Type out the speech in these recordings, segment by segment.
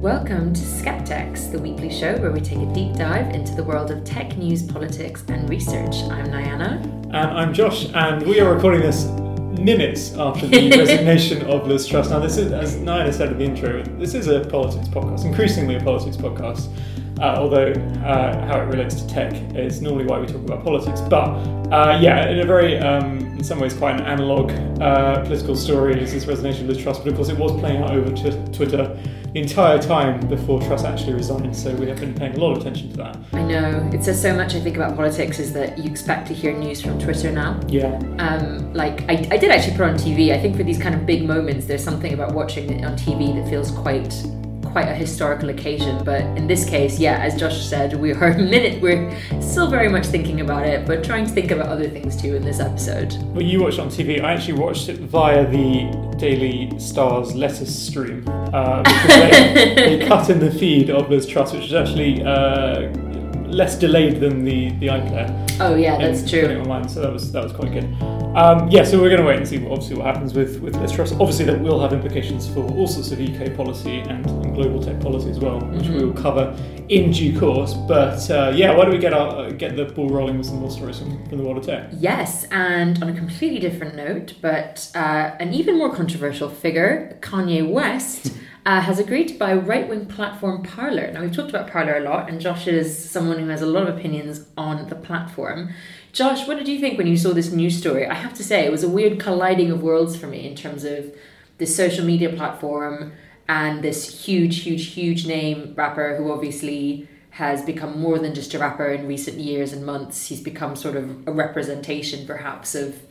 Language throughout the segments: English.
Welcome to Skeptechs, the weekly show where we take a deep dive into the world of tech news, politics, and research. I'm Nayana. And I'm Josh, and we are recording this minutes after the resignation of Liz Truss. Now, this is, as Nayana said in the intro, this is a politics podcast, increasingly a politics podcast. Uh, although uh, how it relates to tech is normally why we talk about politics. But uh, yeah, in a very, um, in some ways, quite an analog uh, political story is this resignation of Liz Truss. But of course, it was playing out over t- Twitter the entire time before Truss actually resigned. So we have been paying a lot of attention to that. I know it says so much. I think about politics is that you expect to hear news from Twitter now. Yeah. Um, like I, I did actually put on TV. I think for these kind of big moments, there's something about watching it on TV that feels quite quite a historical occasion. But in this case, yeah, as Josh said, we are a minute, we're still very much thinking about it, but trying to think about other things too in this episode. Well, you watched on TV. I actually watched it via the Daily Star's lettuce stream uh, because they, they, cut in the feed of Liz Truss, which is actually. Uh, less delayed than the the iPlayer. Oh yeah, that's true. Online, so that was that was quite good. Um, yeah, so we're going to wait and see what, obviously what happens with with Liz Truss. Obviously, that will have implications for all sorts of UK policy and, and global tech policy as well, which mm-hmm. we will cover in due course. But uh, yeah, why don't we get our, uh, get the ball rolling with some more stories from, from the world of tech? Yes, and on a completely different note, but uh, an even more controversial figure, Kanye West. uh, has agreed to buy right wing platform Parler. Now, we've talked about Parler a lot, and Josh is someone who has a lot of opinions on the platform. Josh, what did you think when you saw this news story? I have to say, it was a weird colliding of worlds for me in terms of this social media platform and this huge, huge, huge name rapper who obviously has become more than just a rapper in recent years and months. He's become sort of a representation, perhaps, of,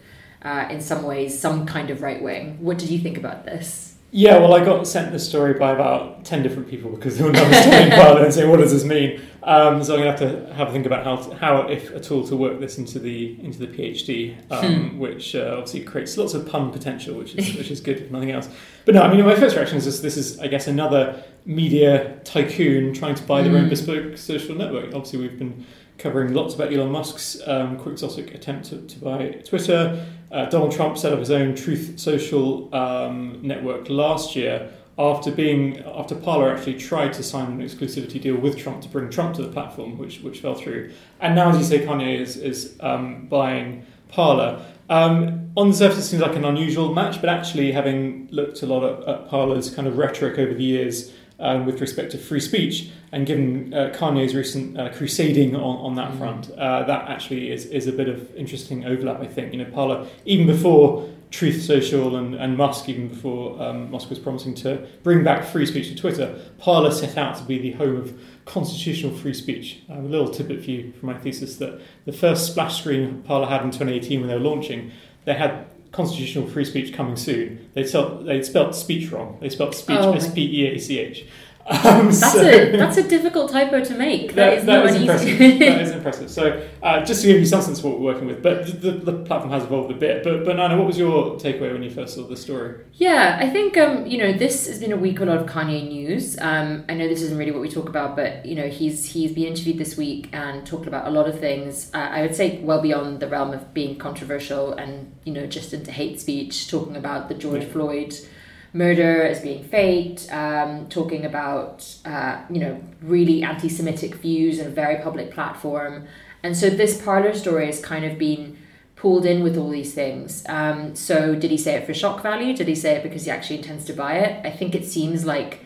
uh, in some ways, some kind of right wing. What did you think about this? Yeah, well, I got sent this story by about 10 different people because they were understanding Parler and saying, what does this mean? Um, so I'm going to have to have a think about how, to, how, if at all, to work this into the into the PhD, um, hmm. which uh, obviously creates lots of pun potential, which is which is good if nothing else. But no, I mean, my first reaction is this, this is, I guess, another media tycoon trying to buy their mm. own hmm. bespoke social network. Obviously, we've been covering lots about Elon Musk's um, quixotic attempt to, to buy Twitter. Uh, Donald Trump set up his own Truth Social um, network last year after being after Parler actually tried to sign an exclusivity deal with Trump to bring Trump to the platform, which which fell through. And now, as you say, Kanye is is um, buying Parler. Um, on the surface, it seems like an unusual match, but actually, having looked a lot at, at Parler's kind of rhetoric over the years, um, with respect to free speech, and given uh, Kanye's recent uh, crusading on, on that mm. front, uh, that actually is, is a bit of interesting overlap, I think. You know, Parler, even before Truth Social and, and Musk, even before um, Musk was promising to bring back free speech to Twitter, Parler set out to be the home of constitutional free speech. a little tidbit for you from my thesis that the first splash screen Parler had in 2018 when they were launching, they had constitutional free speech coming soon. They spelled they spelled speech wrong. They spelled speech oh S P E A C H. Um, that's so, a that's a difficult typo to make. that, that is that not is impressive. that is impressive. So uh, just to give you some sense of what we're working with, but the, the, platform has evolved a bit. But but Nayana, what was your takeaway when you first saw the story? Yeah, I think um, you know this has been a week a lot of Kanye news. Um, I know this isn't really what we talk about, but you know he's he's been interviewed this week and talked about a lot of things. Uh, I would say well beyond the realm of being controversial and you know just into hate speech, talking about the George yeah. Floyd murder as being faked, um, talking about uh, you know really anti-Semitic views in a very public platform, and so this Parler story has kind of been pulled in with all these things. Um, so did he say it for shock value? Did he say it because he actually intends to buy it? I think it seems like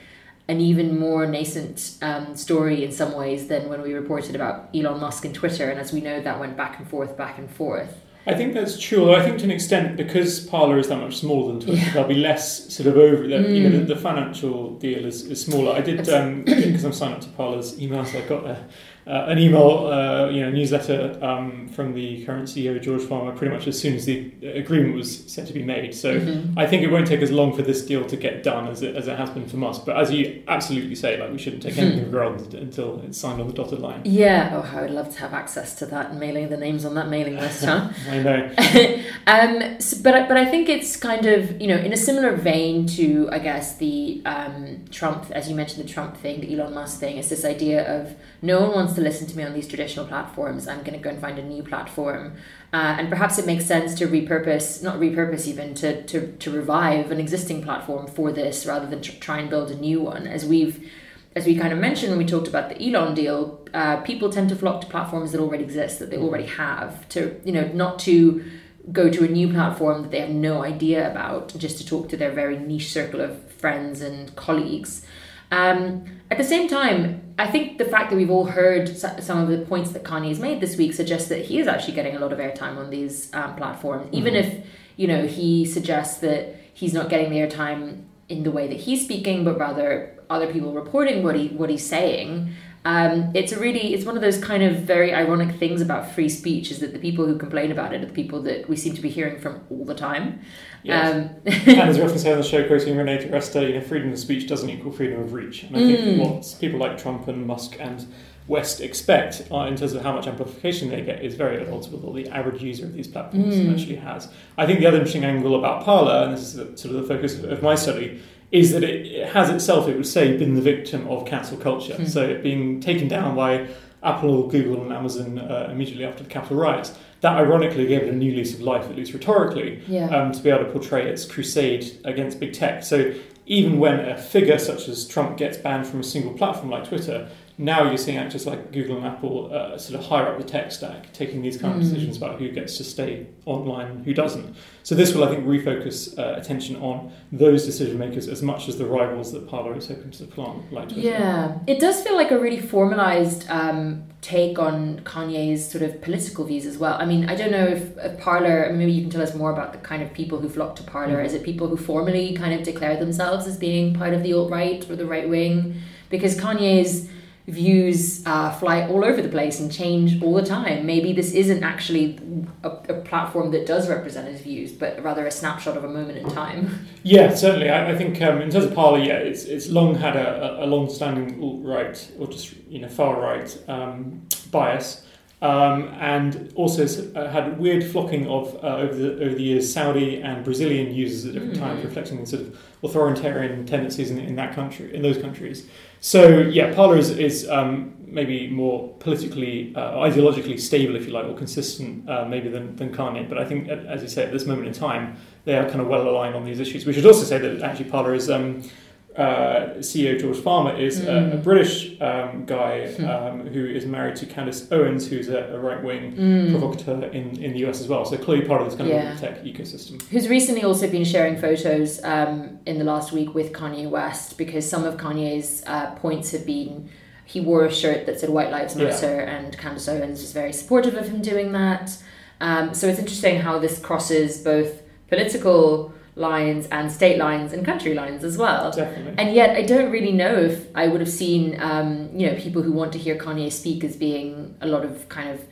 an even more nascent um, story in some ways than when we reported about Elon Musk and Twitter, and as we know, that went back and forth, back and forth. I think that's true. Although I think to an extent, because Parler is that much smaller than Twitter, yeah. there'll be less sort of over. Mm. You know, the, mm. the, financial deal is, is smaller. I did because um, I'm signed up to Parler's email, so I got a uh, an email, uh, you know, newsletter um, from the current CEO George Farmer pretty much as soon as the agreement was set to be made. So mm-hmm. I think it won't take as long for this deal to get done as it, as it has been for Musk. But as you absolutely say, like we shouldn't take anything for granted until it's signed on the dotted line. Yeah. Oh, I would love to have access to that and mailing the names on that mailing list, huh? I know. um, so, but but I think it's kind of you know in a similar vein to I guess the um, Trump, as you mentioned, the Trump thing, the Elon Musk thing. It's this idea of no one wants to listen to me on these traditional platforms. I'm going to go and find a new platform. Uh, and perhaps it makes sense to repurpose, not repurpose even, to, to, to revive an existing platform for this rather than tr- try and build a new one. As we've as we kind of mentioned when we talked about the Elon deal, uh, people tend to flock to platforms that already exist, that they already have, to you know, not to go to a new platform that they have no idea about, just to talk to their very niche circle of friends and colleagues. Um, at the same time, I think the fact that we've all heard some of the points that Kanye's made this week suggests that he is actually getting a lot of airtime on these um, platforms, mm-hmm. even if you know he suggests that he's not getting the airtime in the way that he's speaking, but rather other people reporting what he what he's saying. Um, it's a really it's one of those kind of very ironic things about free speech is that the people who complain about it are the people that we seem to be hearing from all the time. Yes. Um, and as we often say on the show, quoting Renee DiResta, you know, freedom of speech doesn't equal freedom of reach. And I think mm. what people like Trump and Musk and West expect uh, in terms of how much amplification they get is very at odds with what the average user of these platforms mm. actually has. I think the other interesting angle about Parler, and this is the, sort of the focus of my study, is that it has itself, it would say, been the victim of cancel culture. Mm. So it being taken down by Apple, Google, and Amazon uh, immediately after the Capitol riots. That ironically gave it a new lease of life, at least rhetorically, yeah. um, to be able to portray its crusade against big tech. So even when a figure such as Trump gets banned from a single platform like Twitter, now you're seeing actors like Google and Apple uh, sort of higher up the tech stack taking these kind of mm. decisions about who gets to stay online and who doesn't. So this will, I think, refocus uh, attention on those decision makers as much as the rivals that Parler is hoping to supplant, like Twitter. Yeah, it does feel like a really formalized um, take on Kanye's sort of political views as well. I mean, I don't know if, if Parler, maybe you can tell us more about the kind of people who flock to Parler. Mm. Is it people who formally kind of declare themselves as being part of the alt right or the right wing? Because Kanye's views uh, fly all over the place and change all the time. Maybe this isn't actually a, a, platform that does represent his views, but rather a snapshot of a moment in time. Yeah, certainly. I, I think um, in terms of Parler, yeah, it's it's long had a, a long-standing alt-right or just you know far-right um, bias. Um, and also uh, had weird flocking of uh, over the over the years Saudi and Brazilian users at different mm. times, reflecting the sort of authoritarian tendencies in, in that country in those countries. So yeah, Parler is, is um, maybe more politically, uh, ideologically stable, if you like, or consistent uh, maybe than, than Kanye. But I think, as you say, at this moment in time, they are kind of well aligned on these issues. We should also say that actually Parler is um, uh, CEO George Farmer is mm. a, a, mm. British um, guy hmm. um, who is married to Candace Owens, who's a, a right wing mm. provocateur in, in the US as well. So clearly part of this kind yeah. of tech ecosystem. Who's recently also been sharing photos um, in the last week with Kanye West because some of Kanye's uh, points have been. He wore a shirt that said White Lives Matter, yeah. and Candace Owens was very supportive of him doing that. Um, so it's interesting how this crosses both political lines and state lines and country lines as well. Definitely. And yet, I don't really know if I would have seen, um, you know, people who want to hear Kanye speak as being a lot of kind of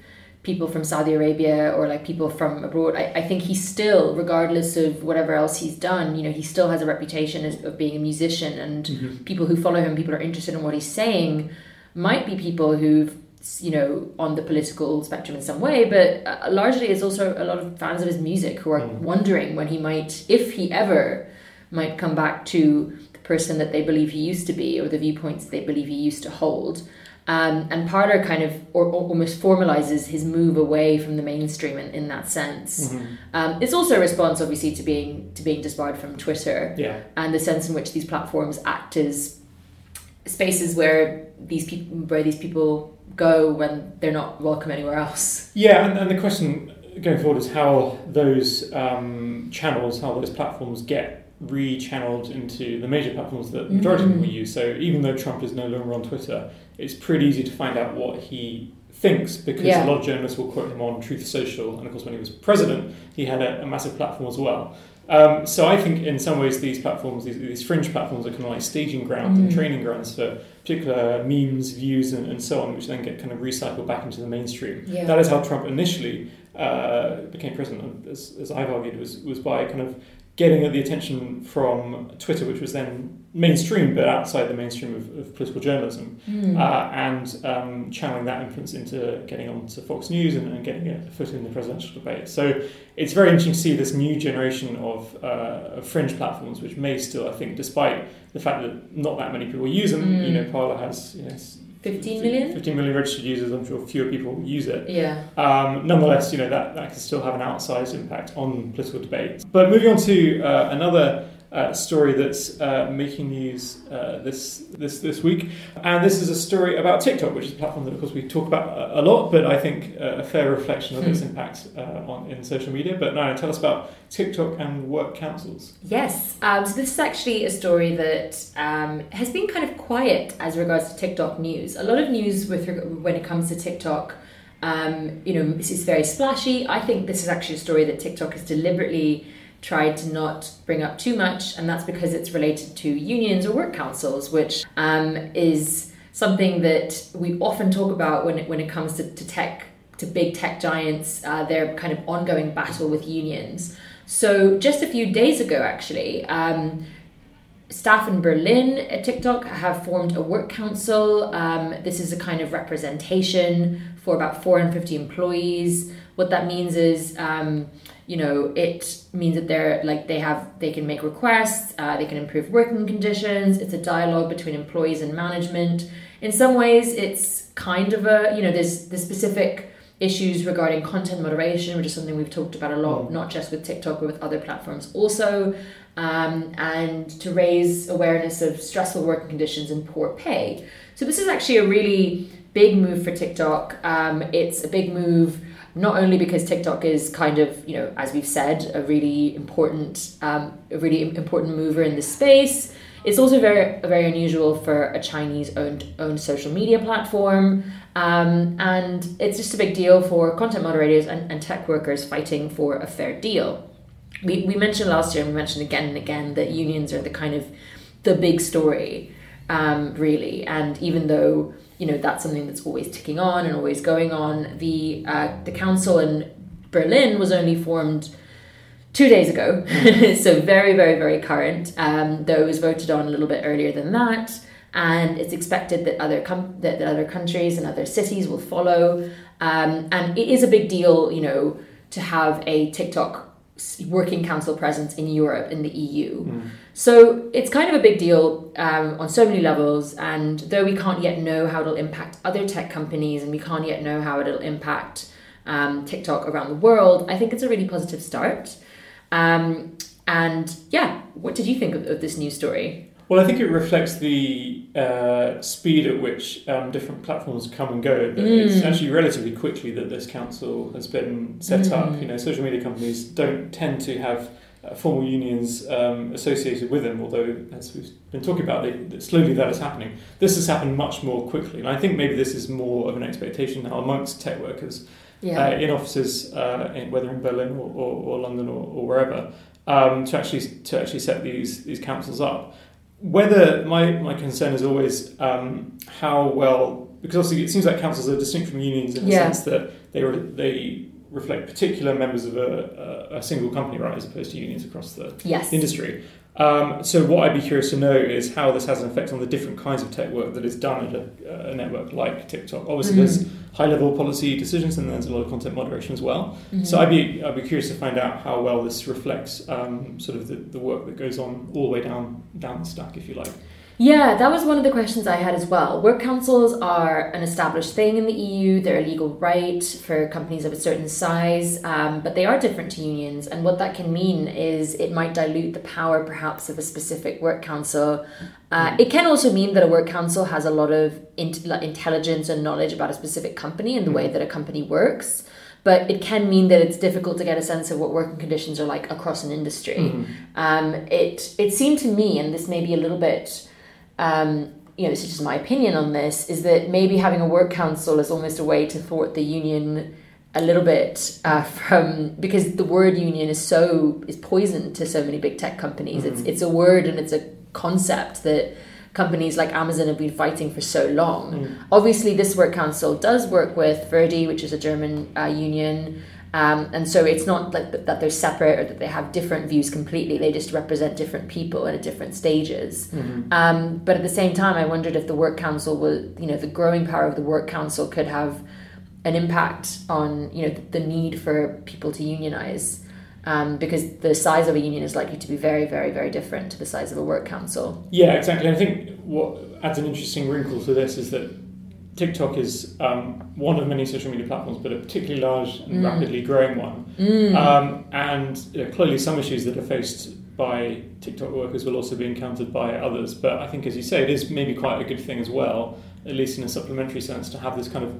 people from Saudi Arabia or like people from abroad. I, I think he still, regardless of whatever else he's done, you know, he still has a reputation as, of being a musician and mm-hmm. people who follow him, people are interested in what he's saying, might be people who've you know on the political spectrum in some way but uh, largely it's also a lot of fans of his music who are mm. wondering when he might if he ever might come back to the person that they believe he used to be or the viewpoints they believe he used to hold um, and Parler kind of or, or almost formalizes his move away from the mainstream in, in that sense. Mm-hmm. Um, it's also a response, obviously, to being to being disbarred from Twitter yeah. and the sense in which these platforms act as spaces where these people where these people go when they're not welcome anywhere else. Yeah, and, and the question going forward is how those um, channels, how those platforms get re-channeled into the major platforms that the majority mm-hmm. of people use. So even though Trump is no longer on Twitter, it's pretty easy to find out what he thinks because yeah. a lot of journalists will quote him on Truth Social, and of course when he was president, he had a, a massive platform as well. Um, so I think in some ways these platforms, these, these fringe platforms, are kind of like staging ground mm. and training grounds for particular memes, views, and, and, so on, which then get kind of recycled back into the mainstream. Yeah. That is how Trump initially uh, became president, as, as I've argued, was was by kind of getting the attention from Twitter, which was then mainstream but outside the mainstream of, of political journalism, mm. uh, and um, channeling that influence into getting onto Fox News and, and, getting a foot in the presidential debate. So it's very interesting to see this new generation of, uh, of fringe platforms, which may still, I think, despite the fact that not that many people use them, mm. you know, Parler has you know, 15 million? 15 million registered users. I'm sure fewer people use it. Yeah. Um, nonetheless, you know that, that can still have an outsized impact on political debate. But moving on to uh, another uh, story that's uh, making news uh, this this this week, and this is a story about TikTok, which is a platform that, of course, we talk about a lot, but I think uh, a fair reflection of its Hmm. impact uh, on in social media. But Naya, tell us about TikTok and work councils. Yes, um, so this is actually a story that um, has been kind of quiet as regards to TikTok news. A lot of news with reg- when it comes to TikTok, um, you know, this is very splashy. I think this is actually a story that TikTok has deliberately tried to not bring up too much, and that's because it's related to unions or work councils, which um, is something that we often talk about when it, when it comes to, to tech, to big tech giants, uh, their kind of ongoing battle with unions. So just a few days ago, actually, um, staff in Berlin at TikTok have formed a work council. Um, this is a kind of representation for about 450 employees. What that means is, um, you know, it means that they're like they have they can make requests, uh, they can improve working conditions. It's a dialogue between employees and management. In some ways, it's kind of a you know there's the specific issues regarding content moderation, which is something we've talked about a lot, Mm. not just with TikTok but with other platforms also, um, and to raise awareness of stressful working conditions and poor pay. So this is actually a really big move for TikTok. Um, it's a big move not only because TikTok is kind of you know as we've said a really important um, a really important mover in this space. It's also very very unusual for a Chinese owned owned social media platform. Um, and it's just a big deal for content moderators and, and tech workers fighting for a fair deal. We, we mentioned last year and we mentioned again and again that unions are the kind of the big story, um, really. And even though you know that's something that's always ticking on and always going on, the uh, the council in Berlin was only formed two days ago, so very very very current. Um, though it was voted on a little bit earlier than that and it's expected that other com- that, that other countries and other cities will follow. Um, and it is a big deal, you know, to have a TikTok working council presence in Europe in the EU. So it's kind of a big deal um, on so many levels. And though we can't yet know how it'll impact other tech companies, and we can't yet know how it'll impact um, TikTok around the world, I think it's a really positive start. Um, and yeah, what did you think of, of this news story? Well, I think it reflects the uh, speed at which um, different platforms come and go. That It's Mm. actually relatively quickly that this council has been set Mm. up. You know, social media companies don't tend to have uh, formal unions um, associated with them, although, as we've been talking about, they, slowly that is happening. This has happened much more quickly, and I think maybe this is more of an expectation now amongst tech workers Yeah. uh, in offices, uh, in, whether in Berlin or, or, or London or, or wherever, um, to actually to actually set these these councils up. Whether my, my concern is always um, how well because obviously it seems like councils are distinct from unions in the Yeah. sense that they re- they reflect particular members of a, a, a single company, right, as opposed to unions across the yes. industry. Um, so what I'd be curious to know is how this has an effect on the different kinds of tech work that is done at a, a network like TikTok. Obviously, there's high level policy decisions and there's a lot of content moderation as well. Mhm. So I'd be I'd be curious to find out how well this reflects um, sort of the, the work that goes on all the way down down the stack, if you like. Yeah, that was one of the questions I had as well. Work councils are an established thing in the EU. They're a legal right for companies of a certain size, um, but they are different to unions. And what that can mean is it might dilute the power, perhaps, of a specific work council. Uh, it can also mean that a work council has a lot of int- intelligence and knowledge about a specific company and the way that a company works. But it can mean that it's difficult to get a sense of what working conditions are like across an industry. Mm-hmm. Um, it it seemed to me, and this may be a little bit um, you know, this is just my opinion on this, is that maybe having a work council is almost a way to thwart the union a little bit uh, from because the word union is so is poison to so many big tech companies. It's Mhm. it's a word and it's a concept that companies like Amazon have been fighting for so long. Mm. Obviously, this work council does work with Verdi, which is a German uh, union. Um, and so it's not like that- they're separate or that they have different views completely. They just represent different people at different stages. Mhm. Um, but at the same time, I wondered if the work council was, you know, the growing power of the work council could have an impact on, you know, the, the need for people to unionize. Um, because the size of a union is likely to be very, very, very different to the size of a work council. Yeah, exactly. I think what adds an interesting wrinkle to this is that TikTok is um, one of many social media platforms, but a particularly large and Mm. rapidly growing one. Mm. Um, and you know, clearly, some issues that are faced by TikTok workers will also be encountered by others. But I think, as you say, it is maybe quite a good thing as well, at least in a supplementary sense, to have this kind of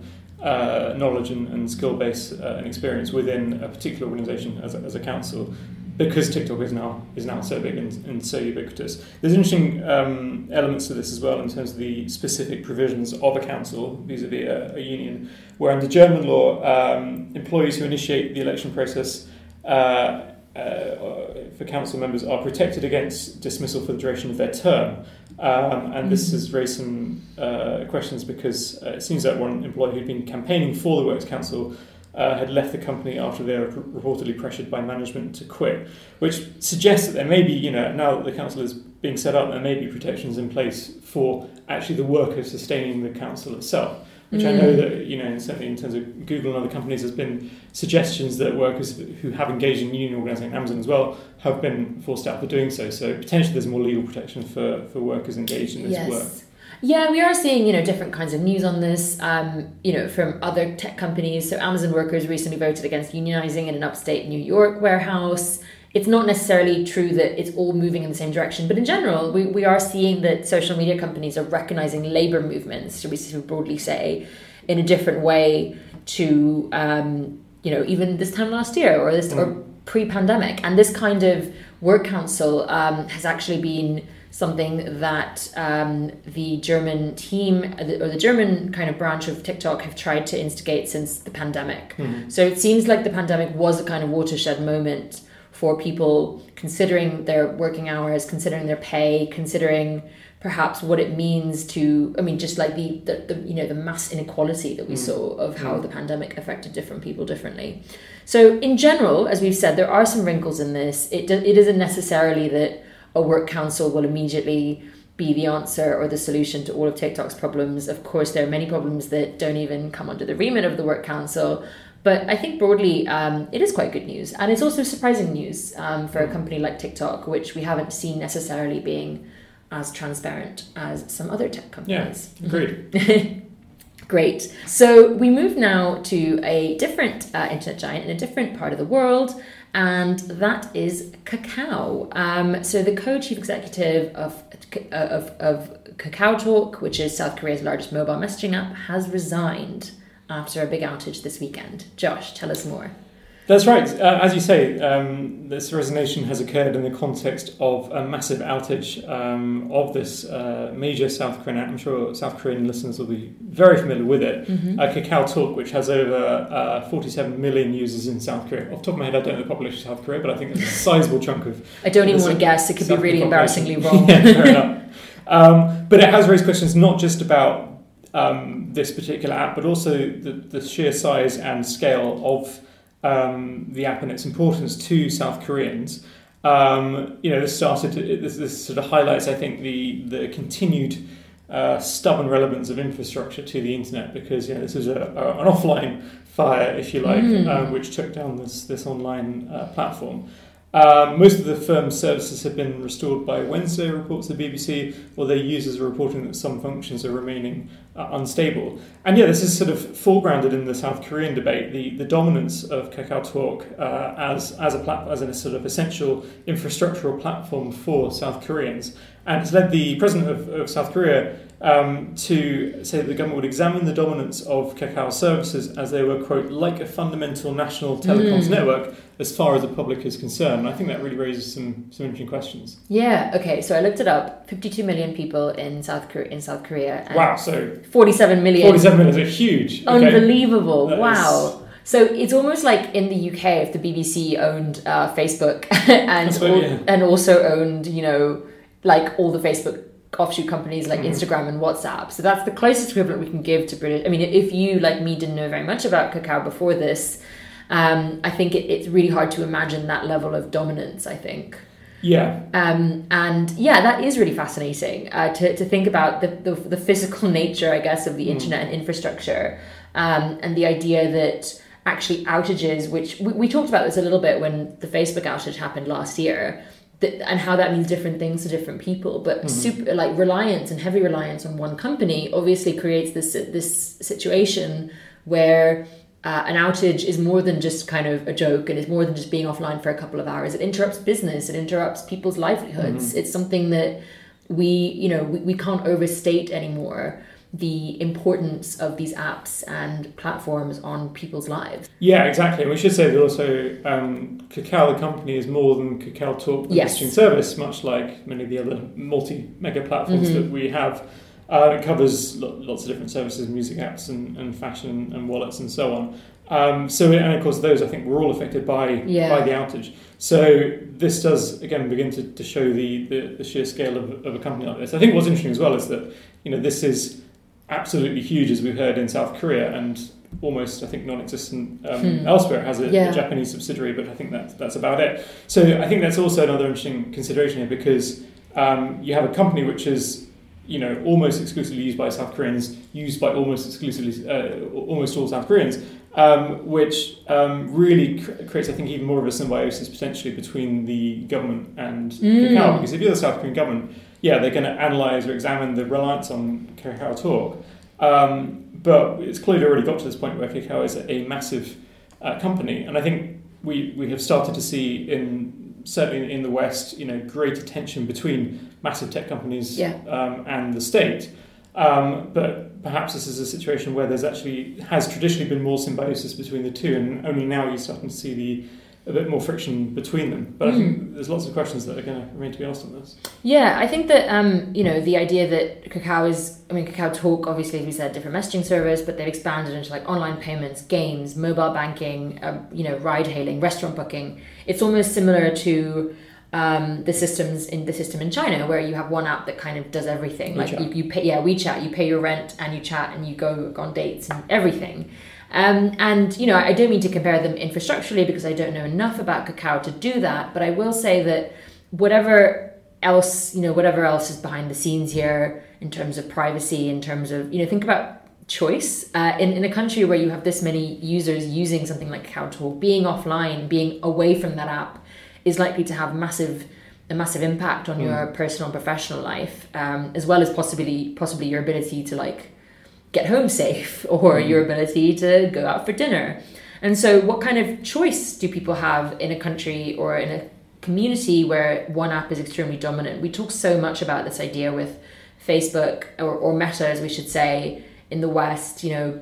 uh, knowledge and, and skill base uh, and experience within a particular organisation as as a council because TikTok is now is now so big and, and so ubiquitous. There's interesting um, elements to this as well in terms of the specific provisions of a council vis-a-vis a, a union, where under German law, um, employees who initiate the election process uh, uh, for council members are protected against dismissal for the duration of their term. Um, and this has raised some uh, questions because uh, it seems that one employee who'd been campaigning for the Works Council uh, had left the company after they were reportedly pressured by management to quit, which suggests that there may be, you know, now that the council is being set up, there may be protections in place for actually the workers sustaining the council itself. Which mm. I know mm. that, you know, certainly in terms of Google and other companies, there's been suggestions that workers who have engaged in union organising, Amazon as well, have been forced out for doing so. So potentially there's more legal protection for, for workers engaged in this yes. work. Yeah, we are seeing you know different kinds of news on this. Um, you know, from other tech companies. So Amazon workers recently voted against unionizing in an upstate New York warehouse. It's not necessarily true that it's all moving in the same direction, but in general, we, we are seeing that social media companies are recognizing labor movements, should we broadly say, in a different way to um, you know even this time last year or this mm. or pre-pandemic. And this kind of work council um, has actually been something that um, the German team or the German kind of branch of TikTok have tried to instigate since the pandemic. Mm-hmm. So it seems like the pandemic was a kind of watershed moment for people considering their working hours, considering their pay, considering perhaps what it means to I mean just like the, the, the you know the mass inequality that we mm. saw of how mm. the pandemic affected different people differently. So in general, as we've said, there are some wrinkles in this. It it isn't necessarily that a work council will immediately be the answer or the solution to all of TikTok's problems. Of course, there are many problems that don't even come under the remit of the work council. But I think broadly, um, it is quite good news. And it's also surprising news um, for a company like TikTok, which we haven't seen necessarily being as transparent as some other tech companies. Yeah, agreed. Great. So we move now to a different uh, internet giant in a different part of the world and that is Kakao. Um, so the co-chief executive of, of, of Kakao Talk, which is South Korea's largest mobile messaging app, has resigned after a big outage this weekend. Josh, tell us more. That's right. Uh, as you say, um, this resignation has occurred in the context of a massive outage um, of this uh, major South Korean. I'm sure South Korean listeners will be very familiar with it. Mm-hmm. Uh, Kakao Talk, which has over uh, 47 million users in South Korea. Off the top of my head, I don't know the population of South Korea, but I think it's a sizable chunk of. I don't even want to guess. It could South be really embarrassingly wrong. yeah, fair enough. Um, but it has raised questions not just about um, this particular app, but also the, the sheer size and scale of um, the app and its importance to South Koreans. Um, you know, this started. This, this, sort of highlights, I think, the the continued uh, stubborn relevance of infrastructure to the internet because you know this is a, a, an offline fire, if you like, mm. uh, which took down this this online uh, platform. Um, most of the firm's services have been restored by Wednesday, reports the BBC, or their users are reporting that some functions are remaining uh, unstable. And yeah, this is sort of foregrounded in the South Korean debate, the, the dominance of Kakao Talk uh, as, as, a plat- as a sort of essential infrastructural platform for South Koreans. And it's led the president of, of South Korea um, to say that the government would examine the dominance of Kakao services as they were, quote, like a fundamental national telecoms mm. network as far as the public is concerned. And I think that really raises some, some interesting questions. Yeah, okay, so I looked it up 52 million people in South Korea. In South Korea wow, so 47 million. 47 million is a huge. Okay. Unbelievable. That wow. Is... So it's almost like in the UK if the BBC owned uh, Facebook and, yeah. and also owned, you know, like all the Facebook offshoot companies like mm-hmm. Instagram and WhatsApp. So that's the closest equivalent we can give to British. I mean, if you, like me, didn't know very much about Kakao before this, um, I think it, it's really hard to imagine that level of dominance, I think. Yeah. Um, and yeah, that is really fascinating uh, to, to think about the, the, the, physical nature, I guess, of the mm. internet and infrastructure um, and the idea that actually outages, which we, we talked about this a little bit when the Facebook outage happened last year and how that means different things to different people. But mm-hmm. super like reliance and heavy reliance on one company obviously creates this this situation where uh, an outage is more than just kind of a joke and is more than just being offline for a couple of hours. It interrupts business, it interrupts people's livelihoods. Mm-hmm. It's something that we, you know, we, we can't overstate anymore the importance of these apps and platforms on people's lives. Yeah, exactly. We should say that also um, Kakao, the company, is more than Kakao Talk, the yes. messaging service, much like many of the other multi mega platforms mm-hmm. that we have. Uh, it covers lots of different services, music apps, and, and fashion and wallets and so on. Um, so, and of course, those I think were all affected by yeah. by the outage. So, this does again begin to, to show the, the, the sheer scale of, of a company like this. I think what's interesting as well is that you know this is absolutely huge, as we've heard in South Korea, and almost I think non-existent um, hmm. elsewhere. It has a, yeah. a, Japanese subsidiary, but I think that's that's about it. So, I think that's also another interesting consideration here because um, you have a company which is you know, almost exclusively used by South Koreans, used by almost exclusively, uh, almost all South Koreans, um, which um, really cr- creates, I think, even more of a symbiosis potentially between the government and mm. Kakao. Because if you're the South Korean government, yeah, they're going to analyse or examine the reliance on Kakao Talk. Um, but it's clearly already got to this point where Kakao is a massive uh, company, and I think we, we have started to see in certainly in the West, you know, greater tension between massive tech companies yeah. um, and the state. Um, but perhaps this is a situation where there's actually has traditionally been more symbiosis between the two, and only now you're starting to see the a bit more friction between them. But I think hmm. there's lots of questions that are going to remain to be asked on this. Yeah, I think that um, you know the idea that Kakao is, I mean, Kakao Talk obviously, as we said, different messaging service, but they've expanded into like online payments, games, mobile banking, um, you know, ride hailing, restaurant booking. It's almost similar to. Um, the systems in the system in China, where you have one app that kind of does everything. Like you, you pay, yeah, WeChat, you pay your rent and you chat and you go on dates and everything. Um, and you know, I don't mean to compare them infrastructurally because I don't know enough about Kakao to do that. But I will say that whatever else, you know, whatever else is behind the scenes here in terms of privacy, in terms of you know, think about choice uh, in in a country where you have this many users using something like Talk, being offline, being away from that app, is likely to have massive a massive impact on mm. your personal and professional life, um, as well as possibly possibly your ability to like get home safe or mm. your ability to go out for dinner. And so, what kind of choice do people have in a country or in a community where one app is extremely dominant? We talk so much about this idea with Facebook or, or Meta, as we should say, in the West. You know,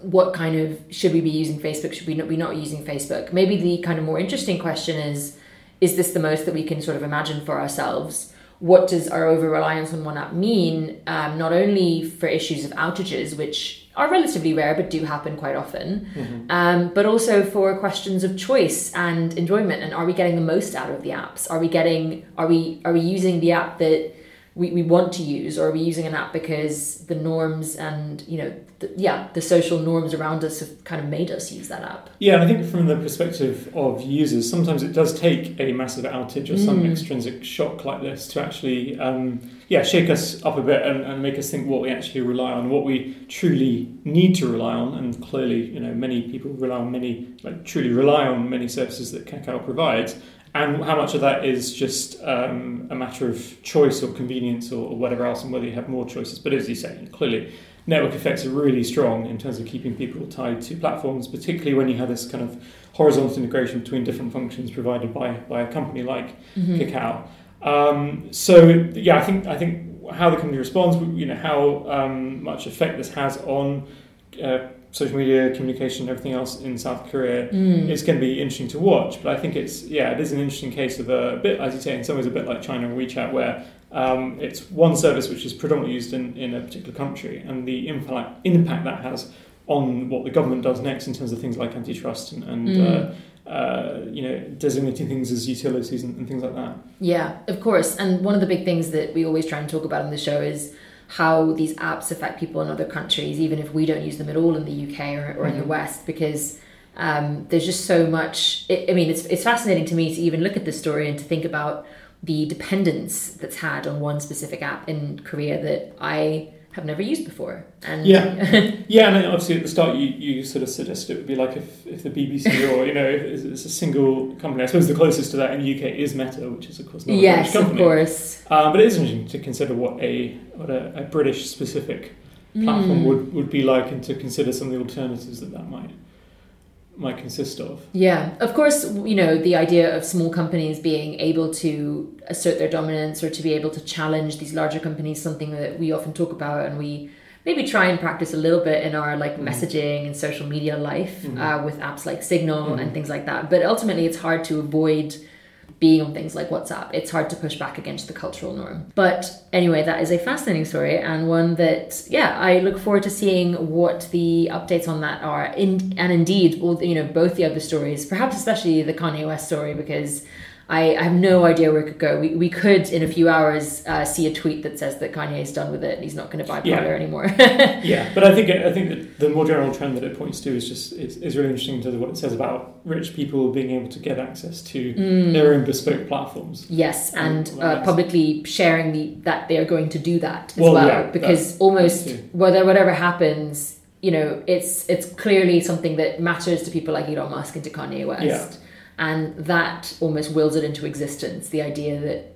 what kind of should we be using Facebook? Should we not be not using Facebook? Maybe the kind of more interesting question is: Is this the most that we can sort of imagine for ourselves? What does our over reliance on one app mean, um, not only for issues of outages, which are relatively rare but do happen quite often, mm-hmm. um, but also for questions of choice and enjoyment. And are we getting the most out of the apps? Are we getting? Are we? Are we using the app that we, we want to use or are we using an app because the norms and you know the, yeah the social norms around us have kind of made us use that app? Yeah and i think from the perspective of users sometimes it does take a massive outage or some mm. extrinsic shock like this to actually um, yeah shake us up a bit and, and make us think what we actually rely on what we truly need to rely on. And clearly you know many people rely on many like truly rely on many services that kakao provides and how much of that is just um, a matter of choice or convenience or, or, whatever else, and whether you have more choices. But as you say, clearly, network effects are really strong in terms of keeping people tied to platforms, particularly when you have this kind of horizontal integration between different functions provided by, by a company like mm-hmm. Kakao. Um, so yeah, I think I think how the company responds, you know, how um, much effect this has on uh, social media, communication, everything else in South Korea mm. is going to be interesting to watch. But I think it's yeah, it is an interesting case of a, a bit, as you say, in some ways a bit like China and WeChat, where um, it's one service which is predominantly used in, in a particular country, and the impact impact that has on what the government does next in terms of things like antitrust and, and mm. uh, uh, you know, designating things as utilities and, and, things like that. Yeah, of course. And one of the big things that we always try and talk about on the show is how these apps affect people in other countries, even if we don't use them at all in the UK or, or in the mm-hmm. West, because um, there's just so much. It, I mean, it's, it's fascinating to me to even look at this story and to think about the dependence that's had on one specific app in Korea that I have never used before. And yeah, yeah, and obviously at the start you, you sort of suggested it would be like if, if the BBC or you know if it's a single company. I suppose the closest to that in the UK is Meta, which is of course not yes, British company. of course. Um, but it is interesting to consider what a what a, a British specific platform mm. would, would be like, and to consider some of the alternatives that that might might consist of. Yeah, of course, you know, the idea of small companies being able to assert their dominance or to be able to challenge these larger companies, something that we often talk about and we maybe try and practice a little bit in our like Mhm. messaging and social media life Mhm. uh, with apps like Signal Mhm. and things like that. But ultimately, it's hard to avoid being on things like WhatsApp. It's hard to push back against the cultural norm. But anyway, that is a fascinating story and one that, yeah, I look forward to seeing what the updates on that are. In, and indeed, all you know, both the other stories, perhaps especially the Kanye West story, because I, I have no idea where it could go. We, we could, in a few hours, uh, see a tweet that says that Kanye is done with it and he's not going to buy Yeah. Anymore. Yeah, but I think I think that the more general trend that it points to is just is, is really interesting in terms of what it says about rich people being able to get access to Mm. their own bespoke platforms. Yes, and Mm, uh, publicly sharing the that they are going to do that as Well, well, yeah, because almost whether whatever happens, you know, it's it's clearly something that matters to people like Elon Musk and to Kanye West, Yeah. And that almost wills it into existence. The idea that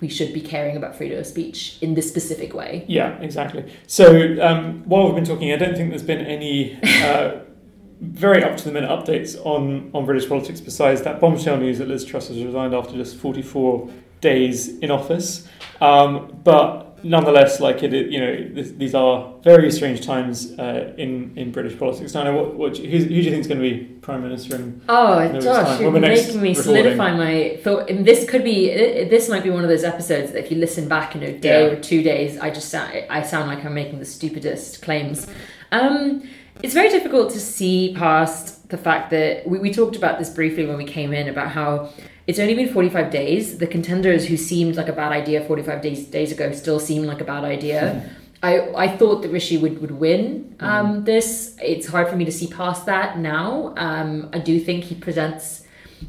we should be caring about freedom of speech in this specific way. Yeah, exactly. So um, while we've been talking, I don't think there's been any uh, very up to the minute updates on, on British politics besides that bombshell news that Liz Truss has resigned after just 44 days in office. Um, but nonetheless, like it, you know, this, these are very strange times uh, in in British politics. Now, what, what who, who do you think is going to be prime minister? And Oh gosh, you're When we're next making me recording- solidify my thought. And this could be, this might be one of those episodes that if you listen back in a day Yeah. or two days, I just sound, I sound like I'm making the stupidest claims. Um, it's very difficult to see past the fact that we, we talked about this briefly when we came in about how it's only been 45 days. The contenders who seemed like a bad idea 45 days days ago still seem like a bad idea. I, I thought that Rishi would, would win um, this. It's hard for me to see past that now. Um, I do think he presents,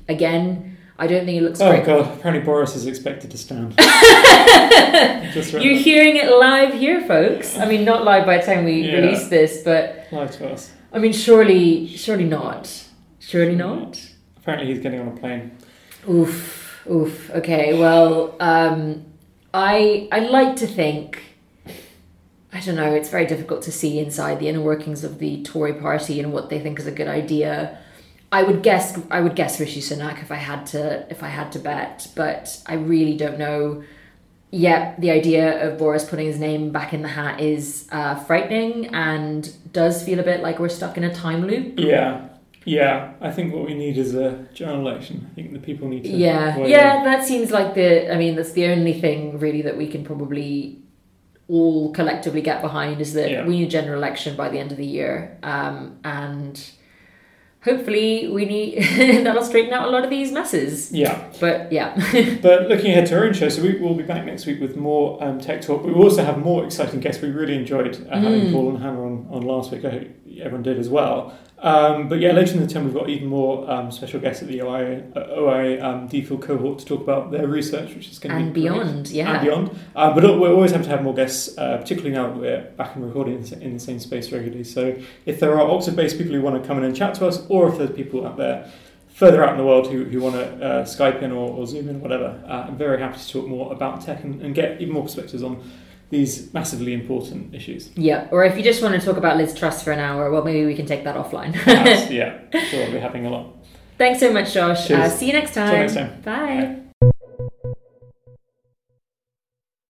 again, I don't think he looks oh great. god, apparently Boris is expected to stand. You're hearing it live here, folks. I mean, not live by the time we Yeah. release this, but live to us. I mean, surely, surely not. Surely not. Apparently, he's getting on a plane. Oof, oof. Okay, well, um, I I like to think. I don't know. It's very difficult to see inside the inner workings of the Tory party and what they think is a good idea. I would guess I would guess Rishi Sunak if I had to if I had to bet, but I really don't know. Yeah, the idea of Boris putting his name back in the hat is uh, frightening and does feel a bit like we're stuck in a time loop. Yeah, yeah. I think what we need is a general election. I think the people need to. Yeah, yeah, that seems like the. I mean, that's the only thing really that we can probably all collectively get behind is that Yeah. we need a general election by the end of the year, um, and hopefully we need that'll straighten out a lot of these messes. Yeah, But yeah, but looking ahead to our own show, so we, we'll be back next week with more um, tech talk. We will also have more exciting guests. We really enjoyed uh, having Mm. Paul and Hannah on, on last week. I hope everyone did as well. Um, but yeah, later in the term, we've got even more um, special guests at the OI, uh, OI um, DPhil cohort to talk about their research, which is going to and be great. beyond, yeah. and beyond. Uh, but we always have to have more guests, uh, particularly now that we're back and recording in the- in the same space regularly. So if there are Oxford-based people who want to come in and chat to us, or if there's people out there further out in the world who, who want to uh, Skype in or, or Zoom in, whatever, uh, I'm very happy to talk more about tech and, and get even more perspectives on these massively important issues. Yeah, or if you just want to talk about Liz Truss for an hour, well, maybe we can take that offline. Yeah, sure, we'll be having a lot. Thanks so much, Josh. Uh, see you next time. next time. Bye. Bye.